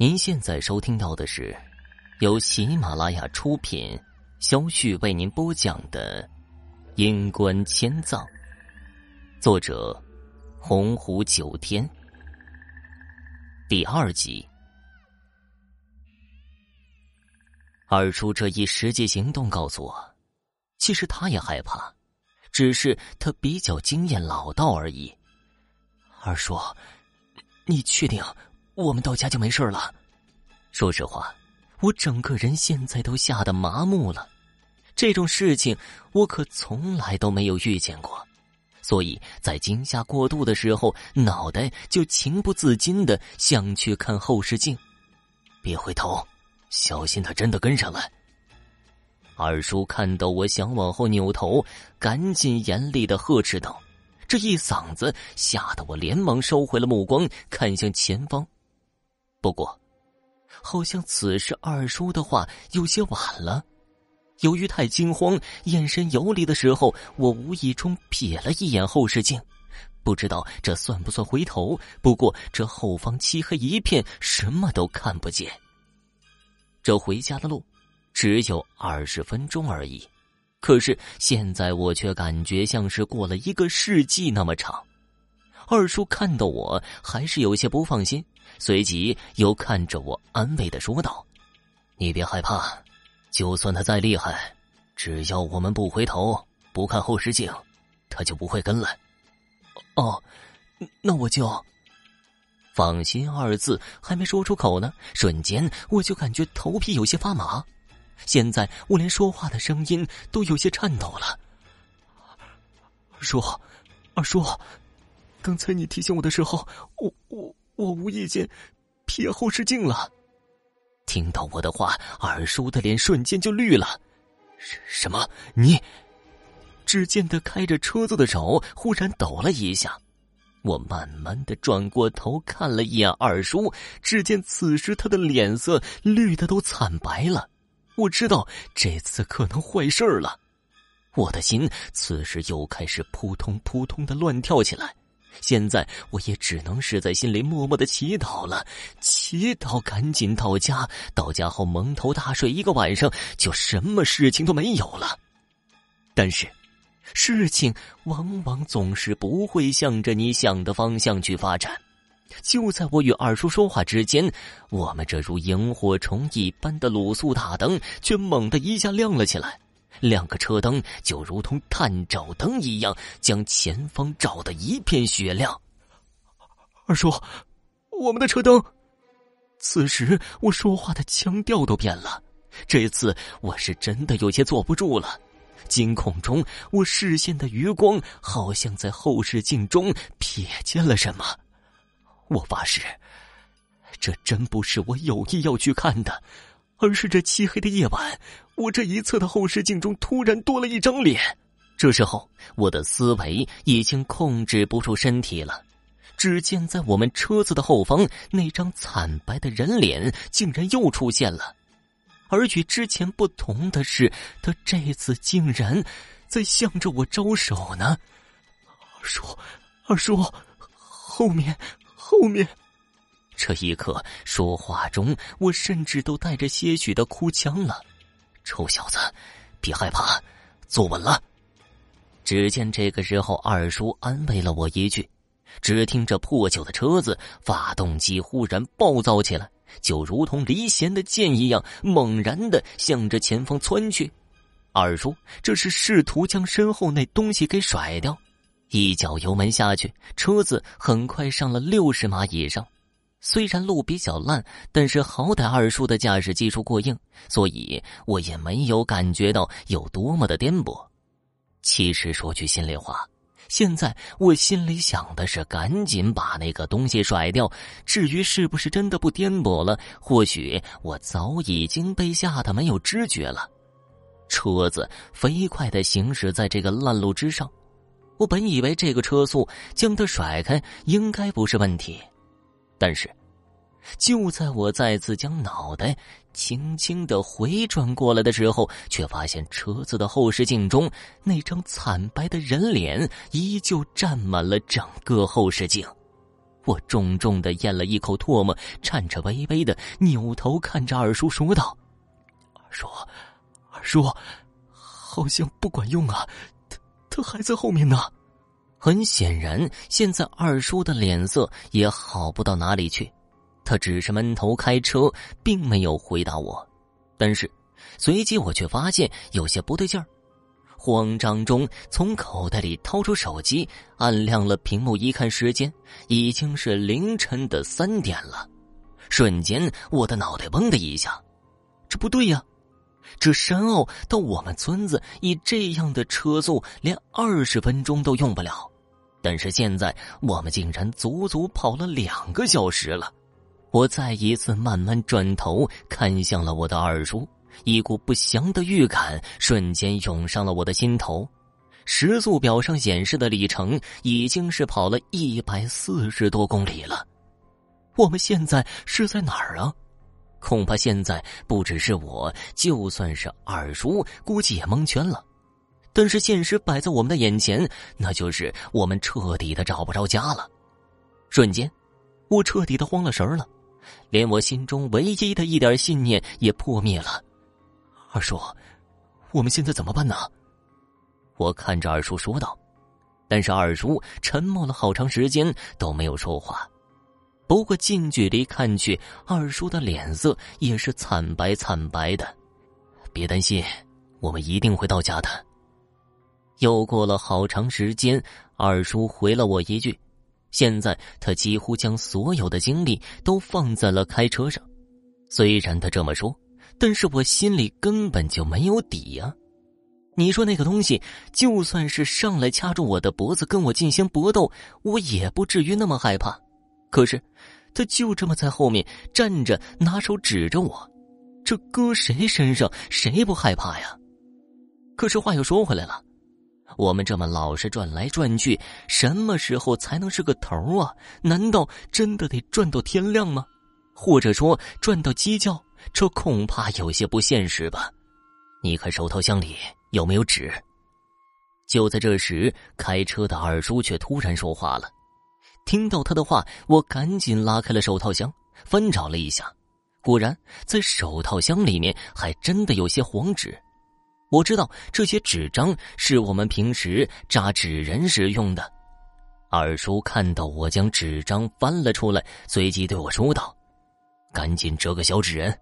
您现在收听到的是由喜马拉雅出品、肖旭为您播讲的《阴关千藏》，作者：洪湖九天，第二集。二叔这一实际行动告诉我，其实他也害怕，只是他比较经验老道而已。二叔，你确定？我们到家就没事了。说实话，我整个人现在都吓得麻木了。这种事情我可从来都没有遇见过，所以在惊吓过度的时候，脑袋就情不自禁的想去看后视镜。别回头，小心他真的跟上来。二叔看到我想往后扭头，赶紧严厉的呵斥道：“这一嗓子吓得我连忙收回了目光，看向前方。”不过，好像此时二叔的话有些晚了。由于太惊慌，眼神游离的时候，我无意中瞥了一眼后视镜，不知道这算不算回头。不过这后方漆黑一片，什么都看不见。这回家的路只有二十分钟而已，可是现在我却感觉像是过了一个世纪那么长。二叔看到我，还是有些不放心。随即又看着我，安慰的说道：“你别害怕，就算他再厉害，只要我们不回头、不看后视镜，他就不会跟来。”哦，那我就……放心二字还没说出口呢，瞬间我就感觉头皮有些发麻。现在我连说话的声音都有些颤抖了。二叔，二叔，刚才你提醒我的时候，我我。我无意间瞥后视镜了，听到我的话，二叔的脸瞬间就绿了。什什么？你？只见他开着车子的手忽然抖了一下。我慢慢的转过头看了一眼二叔，只见此时他的脸色绿的都惨白了。我知道这次可能坏事了，我的心此时又开始扑通扑通的乱跳起来。现在我也只能是在心里默默的祈祷了，祈祷赶紧到家，到家后蒙头大睡一个晚上，就什么事情都没有了。但是，事情往往总是不会向着你想的方向去发展。就在我与二叔说话之间，我们这如萤火虫一般的卤素大灯却猛地一下亮了起来。两个车灯就如同探照灯一样，将前方照得一片雪亮。二叔，我们的车灯。此时我说话的腔调都变了，这次我是真的有些坐不住了。惊恐中，我视线的余光好像在后视镜中瞥见了什么。我发誓，这真不是我有意要去看的。而是这漆黑的夜晚，我这一侧的后视镜中突然多了一张脸。这时候，我的思维已经控制不住身体了。只见在我们车子的后方，那张惨白的人脸竟然又出现了。而与之前不同的是，他这次竟然在向着我招手呢。二叔，二叔，后面，后面。这一刻，说话中我甚至都带着些许的哭腔了。臭小子，别害怕，坐稳了。只见这个时候，二叔安慰了我一句。只听这破旧的车子发动机忽然暴躁起来，就如同离弦的箭一样，猛然的向着前方窜去。二叔这是试图将身后那东西给甩掉，一脚油门下去，车子很快上了六十码以上。虽然路比较烂，但是好歹二叔的驾驶技术过硬，所以我也没有感觉到有多么的颠簸。其实说句心里话，现在我心里想的是赶紧把那个东西甩掉。至于是不是真的不颠簸了，或许我早已经被吓得没有知觉了。车子飞快的行驶在这个烂路之上，我本以为这个车速将它甩开应该不是问题。但是，就在我再次将脑袋轻轻的回转过来的时候，却发现车子的后视镜中那张惨白的人脸依旧占满了整个后视镜。我重重的咽了一口唾沫，颤颤巍巍的扭头看着二叔说道：“二叔，二叔，好像不管用啊，他他还在后面呢。”很显然，现在二叔的脸色也好不到哪里去，他只是闷头开车，并没有回答我。但是，随即我却发现有些不对劲儿。慌张中，从口袋里掏出手机，按亮了屏幕，一看时间，已经是凌晨的三点了。瞬间，我的脑袋嗡的一下，这不对呀！这山坳到我们村子以这样的车速，连二十分钟都用不了，但是现在我们竟然足足跑了两个小时了。我再一次慢慢转头看向了我的二叔。一股不祥的预感瞬间涌上了我的心头，时速表上显示的里程已经是跑了一百四十多公里了。我们现在是在哪儿啊？恐怕现在不只是我，就算是二叔，估计也蒙圈了。但是现实摆在我们的眼前，那就是我们彻底的找不着家了。瞬间，我彻底的慌了神儿了，连我心中唯一的一点信念也破灭了。二叔，我们现在怎么办呢？我看着二叔说道，但是二叔沉默了好长时间都没有说话。不过近距离看去，二叔的脸色也是惨白惨白的。别担心，我们一定会到家的。又过了好长时间，二叔回了我一句：“现在他几乎将所有的精力都放在了开车上。”虽然他这么说。但是我心里根本就没有底呀！你说那个东西，就算是上来掐住我的脖子跟我进行搏斗，我也不至于那么害怕。可是，他就这么在后面站着，拿手指着我，这搁谁身上谁不害怕呀？可是话又说回来了，我们这么老实转来转去，什么时候才能是个头啊？难道真的得转到天亮吗？或者说转到鸡叫？这恐怕有些不现实吧？你看手套箱里有没有纸？就在这时，开车的二叔却突然说话了。听到他的话，我赶紧拉开了手套箱，翻找了一下，果然在手套箱里面还真的有些黄纸。我知道这些纸张是我们平时扎纸人时用的。二叔看到我将纸张翻了出来，随即对我说道：“赶紧折个小纸人。”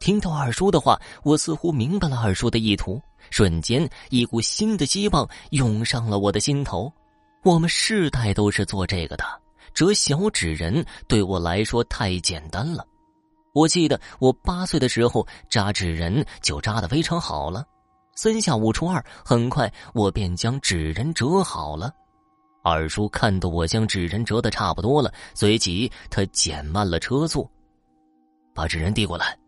听到二叔的话，我似乎明白了二叔的意图。瞬间，一股新的希望涌上了我的心头。我们世代都是做这个的，折小纸人对我来说太简单了。我记得我八岁的时候扎纸人就扎的非常好了。三下五除二，很快我便将纸人折好了。二叔看到我将纸人折的差不多了，随即他减慢了车速，把纸人递过来。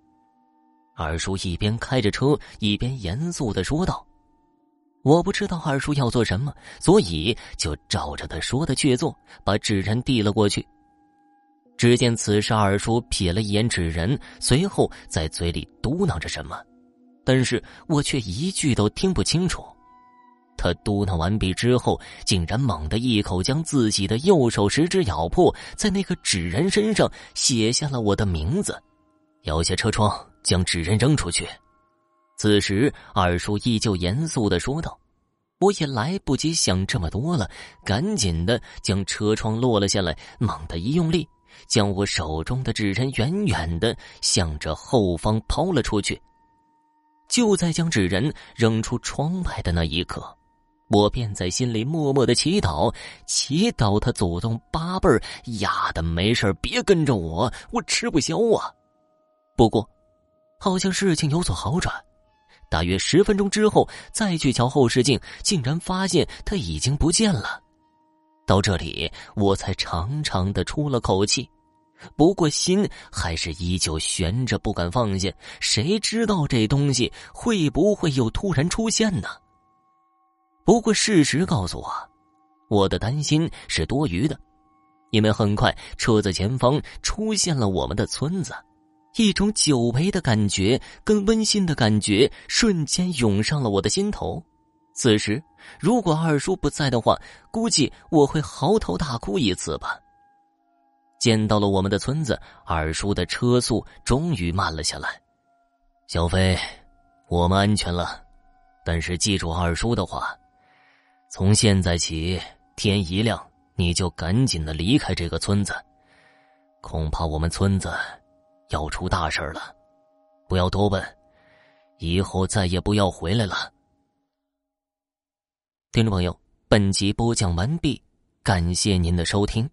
二叔一边开着车，一边严肃的说道：“我不知道二叔要做什么，所以就照着他说的去做，把纸人递了过去。只见此时二叔瞥了一眼纸人，随后在嘴里嘟囔着什么，但是我却一句都听不清楚。他嘟囔完毕之后，竟然猛地一口将自己的右手食指咬破，在那个纸人身上写下了我的名字，摇下车窗。”将纸人扔出去。此时，二叔依旧严肃的说道：“我也来不及想这么多了，赶紧的将车窗落了下来，猛地一用力，将我手中的纸人远远的向着后方抛了出去。就在将纸人扔出窗外的那一刻，我便在心里默默的祈祷，祈祷他祖宗八辈儿丫的没事别跟着我，我吃不消啊！不过。”好像事情有所好转，大约十分钟之后，再去瞧后视镜，竟然发现他已经不见了。到这里，我才长长的出了口气，不过心还是依旧悬着，不敢放下。谁知道这东西会不会又突然出现呢？不过事实告诉我，我的担心是多余的，因为很快车子前方出现了我们的村子。一种久违的感觉跟温馨的感觉瞬间涌上了我的心头。此时，如果二叔不在的话，估计我会嚎啕大哭一次吧。见到了我们的村子，二叔的车速终于慢了下来。小飞，我们安全了，但是记住二叔的话，从现在起，天一亮你就赶紧的离开这个村子，恐怕我们村子要出大事了。不要多问，以后再也不要回来了。听众朋友，本集播讲完毕，感谢您的收听。